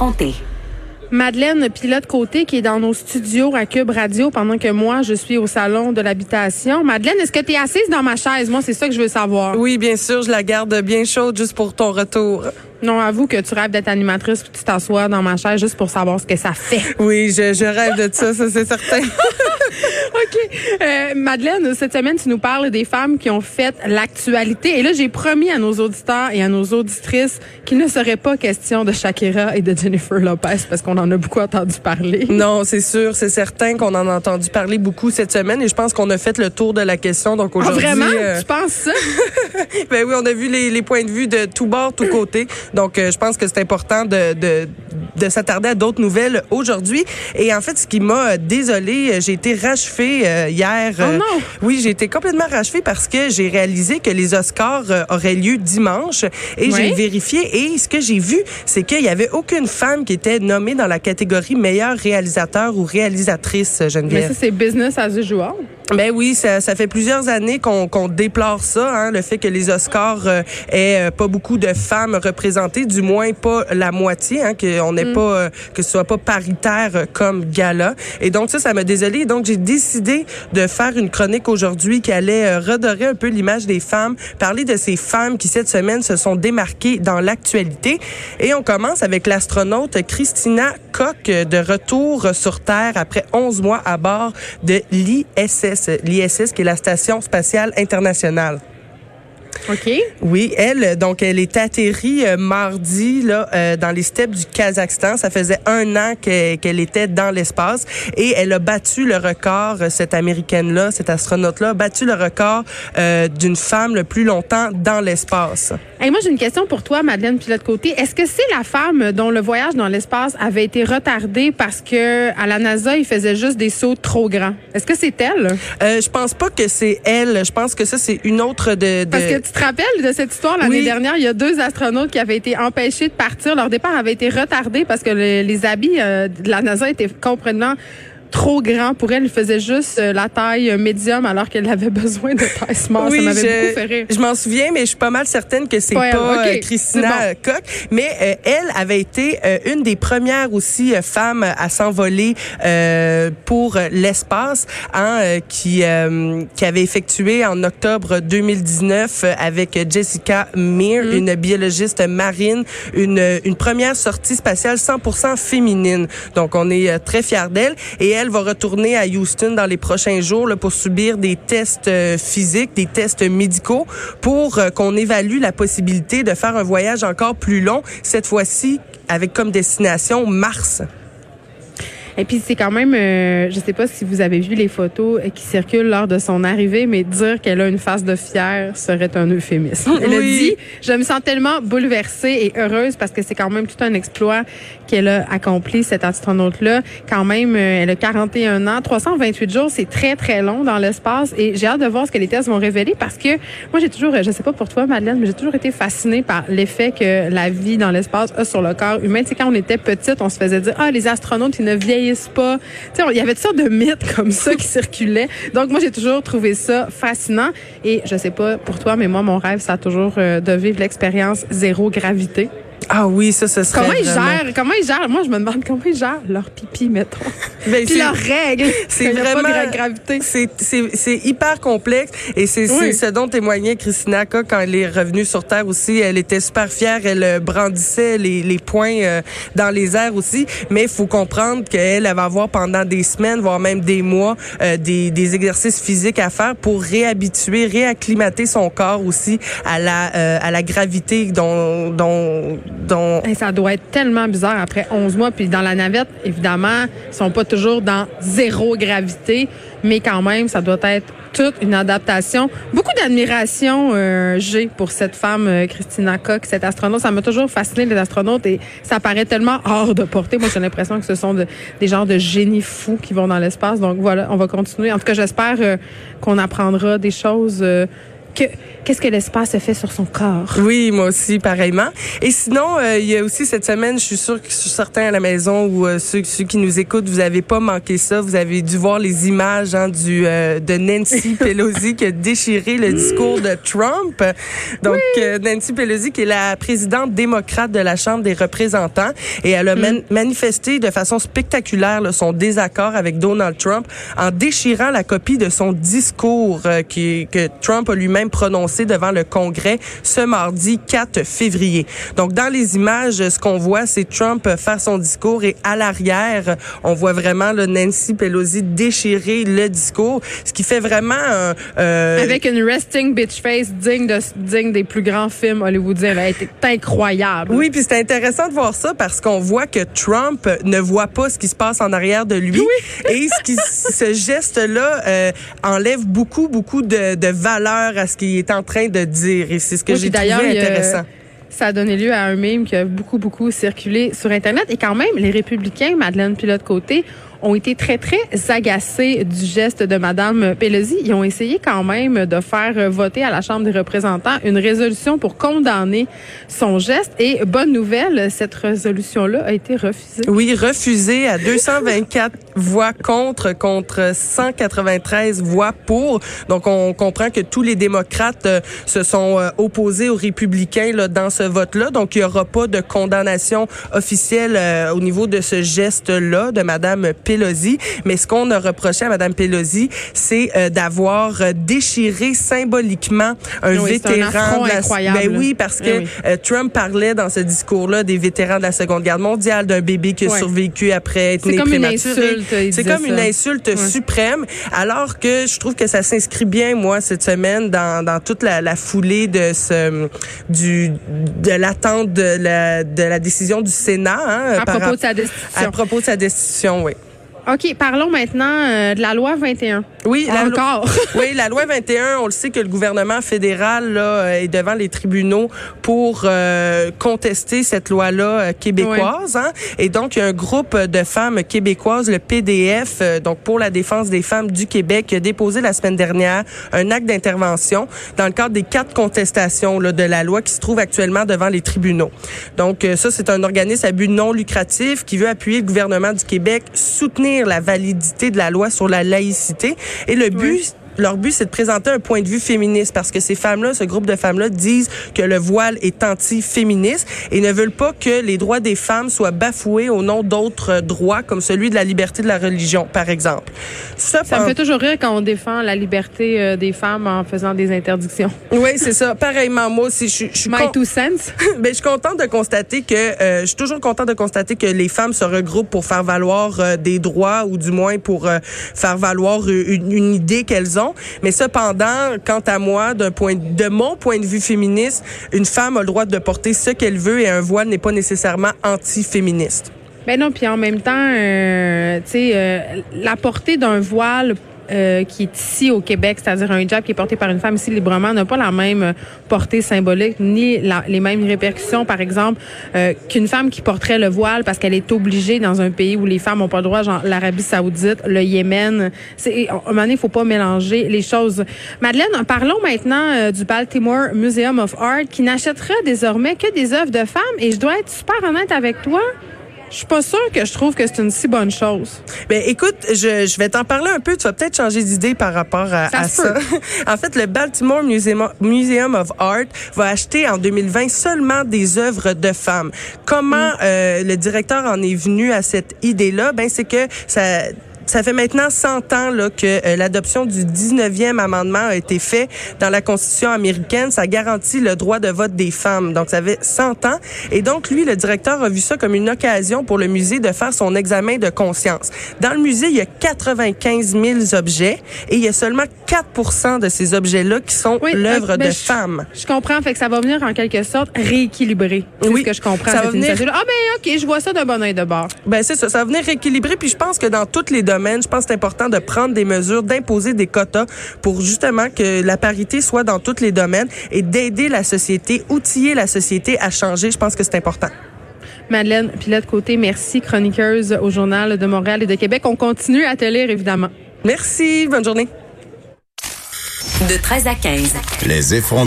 effronté. Madeleine Pilote Côté qui est dans nos studios à Cube Radio pendant que moi je suis au salon de l'habitation. Madeleine, est-ce que tu es assise dans ma chaise? Moi, c'est ça que je veux savoir. Oui, bien sûr, je la garde bien chaude juste pour ton retour. Non, avoue que tu rêves d'être animatrice puis tu t'assois dans ma chaise juste pour savoir ce que ça fait. Oui, je, je rêve de ça, ça c'est certain. OK. Euh, Madeleine, cette semaine, tu nous parles des femmes qui ont fait l'actualité. Et là, j'ai promis à nos auditeurs et à nos auditrices qu'il ne serait pas question de Shakira et de Jennifer Lopez parce qu'on en a beaucoup entendu parler. Non, c'est sûr, c'est certain qu'on en a entendu parler beaucoup cette semaine et je pense qu'on a fait le tour de la question. Donc Ah, aujourd'hui, vraiment? euh, Tu penses ça? ben oui, on a vu les, les points de vue de tout bord, tout côté. Donc, euh, je pense que c'est important de, de, de s'attarder à d'autres nouvelles aujourd'hui. Et en fait, ce qui m'a euh, désolée, euh, j'ai été rachevée euh, hier. Oh non! Oui, j'ai été complètement rachevée parce que j'ai réalisé que les Oscars euh, auraient lieu dimanche et j'ai vérifié. Et ce que j'ai vu, c'est qu'il y avait aucune femme qui était nommée dans la catégorie meilleur réalisateur ou réalisatrice, Mais Geneviève. ça, c'est business as usual. Ben oui, ça, ça fait plusieurs années qu'on déplore ça, hein, le fait que les Oscars euh, aient euh, pas beaucoup de femmes représentées, du moins pas la moitié, hein, qu'on n'ait pas euh, que ce soit pas paritaire comme gala. Et donc ça, ça m'a désolé. Donc j'ai décidé de faire une chronique aujourd'hui qui allait euh, redorer un peu l'image des femmes, parler de ces femmes qui cette semaine se sont démarquées dans l'actualité. Et on commence avec l'astronaute Christina Koch euh, de retour sur Terre après 11 mois à bord de l'ISS, l'ISS qui est la station spatiale internationale. OK. Oui, elle, donc elle est atterrie euh, mardi là euh, dans les steppes du Kazakhstan. Ça faisait un an que- qu'elle était dans l'espace et elle a battu le record. euh, Cette américaine là, cette astronaute là, a battu le record euh, d'une femme le plus longtemps dans l'espace. Hey, moi, j'ai une question pour toi, Madeleine Pilote Côté. Est-ce que c'est la femme dont le voyage dans l'espace avait été retardé parce que à la NASA, il faisait juste des sauts trop grands? Est-ce que c'est elle? Euh, je pense pas que c'est elle. Je pense que ça c'est une autre de. de... Parce que tu te rappelles de cette histoire l'année Oui. dernière, il y a deux astronautes qui avaient été empêchés de partir. Leur départ avait été retardé parce que le- les habits euh, de la NASA étaient complètement trop grands pour elle. Ils faisaient juste euh, la taille médium alors qu'elle avait besoin de taille small. Ça m'avait je, beaucoup fait rire. je m'en souviens, mais je suis pas mal certaine que c'est Pas elle. pas euh, Christina euh, Koch. Mais euh, elle avait été euh, une des premières aussi euh, femmes à s'envoler euh, pour euh, l'espace, hein, euh, qui euh, qui avait effectué en octobre 2019 euh, avec Jessica Meir, Mm. une biologiste marine, une une première sortie spatiale 100% féminine. Donc on est euh, très fiers d'elle et elle va retourner à Houston dans les prochains jours pour subir des tests euh, physiques, des tests médicaux pour euh, qu'on évalue la possibilité de faire un voyage encore plus long, cette fois-ci avec comme destination Mars. Et puis c'est quand même, euh, je sais pas si vous avez vu les photos qui circulent lors de son arrivée, mais dire qu'elle a une face de fière serait un euphémisme. Elle a Oui. dit, je me sens tellement bouleversée et heureuse parce que c'est quand même tout un exploit qu'elle a accompli, cette astronaute-là. Quand même, euh, elle a 41 ans, 328 jours, c'est très, très long dans l'espace et j'ai hâte de voir ce que les tests vont révéler parce que moi, j'ai toujours, euh, je sais pas pour toi, Madeleine, mais j'ai toujours été fascinée par l'effet que la vie dans l'espace a sur le corps humain. Tu sais, quand on était petite, on se faisait dire, ah, les astronautes, ils ne vieillissent il y avait toutes sortes de mythes comme ça qui circulaient. Donc, moi, j'ai toujours trouvé ça fascinant. Et je sais pas pour toi, mais moi, mon rêve, ça a toujours euh, de vivre l'expérience zéro gravité. Ah oui, ça, ce serait Comment ils vraiment- gèrent, comment ils gèrent, moi, je me demande comment ils gèrent leur pipi, mettons. Ben, Puis c'est- leurs règles. C'est vraiment pas de gravité. C'est c'est c'est hyper complexe et c'est Oui. ce dont témoignait Christina quand elle est revenue sur terre aussi. Elle était super fière, elle euh, brandissait les les poings euh, dans les airs aussi. Mais il faut comprendre qu'elle elle va avoir pendant des semaines, voire même des mois, euh, des des exercices physiques à faire pour réhabituer, réacclimater son corps aussi à la euh, à la gravité dont dont dont Hey, ça doit être tellement bizarre après 11 mois. Puis dans la navette, évidemment, ils sont pas toujours dans zéro gravité, mais quand même, ça doit être toute une adaptation. Beaucoup d'admiration euh, j'ai pour cette femme, euh, Christina Koch, cette astronaute. Ça m'a toujours fasciné, les astronautes, et ça paraît tellement hors de portée. Moi, j'ai l'impression que ce sont de- des genres de génies fous qui vont dans l'espace. Donc voilà, on va continuer. En tout cas, j'espère euh, qu'on apprendra des choses. Que qu'est-ce que l'espace fait sur son corps? Oui, moi aussi, pareillement. Et sinon, euh, il y a aussi cette semaine, je suis sûre que je suis certain à la maison ou euh, ceux, ceux qui nous écoutent, vous avez pas manqué ça. Vous avez dû voir les images hein, du euh, de Nancy Pelosi qui a déchiré le discours de Trump. Donc, Nancy Pelosi qui est la présidente démocrate de la Chambre des représentants et elle a mm. manifesté de façon spectaculaire là, son désaccord avec Donald Trump en déchirant la copie de son discours qui, que Trump a lui-même prononcé devant le Congrès ce mardi 4 février. Donc, dans les images, ce qu'on voit, c'est Trump faire son discours et à l'arrière, on voit vraiment le Nancy Pelosi déchirer le discours, ce qui fait vraiment... Euh, Avec une resting bitch face digne, de, digne des plus grands films hollywoodiens. Elle a été incroyable. Oui, puis c'est intéressant de voir ça parce qu'on voit que Trump ne voit pas ce qui se passe en arrière de lui. Oui. et ce, qui, ce geste-là euh, enlève beaucoup, beaucoup de, de valeur à ce qui est en train de dire. Et c'est ce que j'ai trouvé intéressant. ça a donné lieu à un meme qui a beaucoup, beaucoup circulé sur Internet. Et quand même, les républicains, Madeleine Pilote-Côté, ont été très, très agacés du geste de Mme Pelosi. Ils ont essayé quand même de faire voter à la Chambre des représentants une résolution pour condamner son geste. Et bonne nouvelle, cette résolution-là a été refusée. Oui, refusée à 224 voix contre, contre 193 voix pour. Donc, on comprend que tous les démocrates euh, se sont euh, opposés aux républicains là, dans ce vote-là. Donc, il n'y aura pas de condamnation officielle euh, au niveau de ce geste-là de Mme Pelosi. Mais ce qu'on a reproché à Mme Pelosi, c'est euh, d'avoir déchiré symboliquement un vétéran. de la... incroyable. Ben oui, parce que euh, Trump parlait dans ce discours-là des vétérans de la Seconde Guerre mondiale, d'un bébé qui a survécu après être né prématuré. C'est comme une insulte suprême. Alors que je trouve que ça s'inscrit bien, moi, cette semaine, dans, dans toute la, la foulée de ce du de l'attente de la, de la décision du Sénat. Hein, à propos de sa destitution. À propos de sa destitution, oui. OK, parlons maintenant euh, de la loi 21. Oui, encore. oui, la loi 21, on le sait que le gouvernement fédéral là, euh, est devant les tribunaux pour euh, contester cette loi-là québécoise. Hein? Et donc, il y a un groupe de femmes québécoises, le PDF, donc pour la défense des femmes du Québec, qui a déposé la semaine dernière un acte d'intervention dans le cadre des quatre contestations là, de la loi qui se trouve actuellement devant les tribunaux. Donc, ça, c'est un organisme à but non lucratif qui veut appuyer le gouvernement du Québec, soutenir la validité de la loi sur la laïcité. Et le but, leur but, c'est de présenter un point de vue féministe parce que ces femmes-là, ce groupe de femmes-là, disent que le voile est anti-féministe et ne veulent pas que les droits des femmes soient bafoués au nom d'autres droits, comme celui de la liberté de la religion, par exemple. Ça, me fait toujours rire quand on défend la liberté euh, des femmes en faisant des interdictions. Oui, c'est ça. Pareillement, moi aussi, je, suis... My two cents. ben, je suis contente de constater que... Euh, je suis toujours contente de constater que les femmes se regroupent pour faire valoir euh, des droits ou du moins pour faire valoir une, une idée qu'elles ont mais cependant, quant à moi, d'un point de mon point de vue féministe, une femme a le droit de porter ce qu'elle veut et un voile n'est pas nécessairement anti-féministe. Ben non, puis en même temps, euh, tu sais, euh, la portée d'un voile euh, qui est ici au Québec, c'est-à-dire un hijab qui est porté par une femme ici librement, n'a pas la même portée symbolique ni les mêmes répercussions, par exemple, euh, qu'une femme qui porterait le voile parce qu'elle est obligée dans un pays où les femmes n'ont pas le droit, genre l'Arabie Saoudite, le Yémen. C'est, à un moment donné, il faut pas mélanger les choses. Madeleine, parlons maintenant euh, du Baltimore Museum of Art qui n'achètera désormais que des œuvres de femmes. Et je dois être super honnête avec toi. Je suis pas sûre que je trouve que c'est une si bonne chose. Ben écoute, je, je vais t'en parler un peu. Tu vas peut-être changer d'idée par rapport à ça. en fait, le Baltimore Museum, Museum of Art va acheter en 2020 seulement des œuvres de femmes. Comment mm. euh, le directeur en est venu à cette idée-là? Ben c'est que ça ça fait maintenant 100 ans là, que euh, l'adoption du 19e amendement a été fait dans la Constitution américaine. Ça garantit le droit de vote des femmes. Donc, ça fait 100 ans. Et donc, lui, le directeur a vu ça comme une occasion pour le musée de faire son examen de conscience. Dans le musée, il y a 95 000 objets et il y a seulement 4 de ces objets-là qui sont l'œuvre de femmes. Je comprends. Fait que ça va venir en quelque sorte rééquilibrer. C'est oui, ce que je comprends. Ça va venir... Ah ben OK, je vois ça d'un bon oeil de bord. Ben c'est ça. Ça va venir rééquilibrer. Puis je pense que dans toutes les domaines je pense que c'est important de prendre des mesures, d'imposer des quotas pour justement que la parité soit dans tous les domaines et d'aider la société, outiller la société à changer. Je pense que c'est important. Madeleine Pilote-Côté, merci, chroniqueuse au Journal de Montréal et de Québec. On continue à te lire, évidemment. Merci. Bonne journée. De 13 à 15. Les effrontés.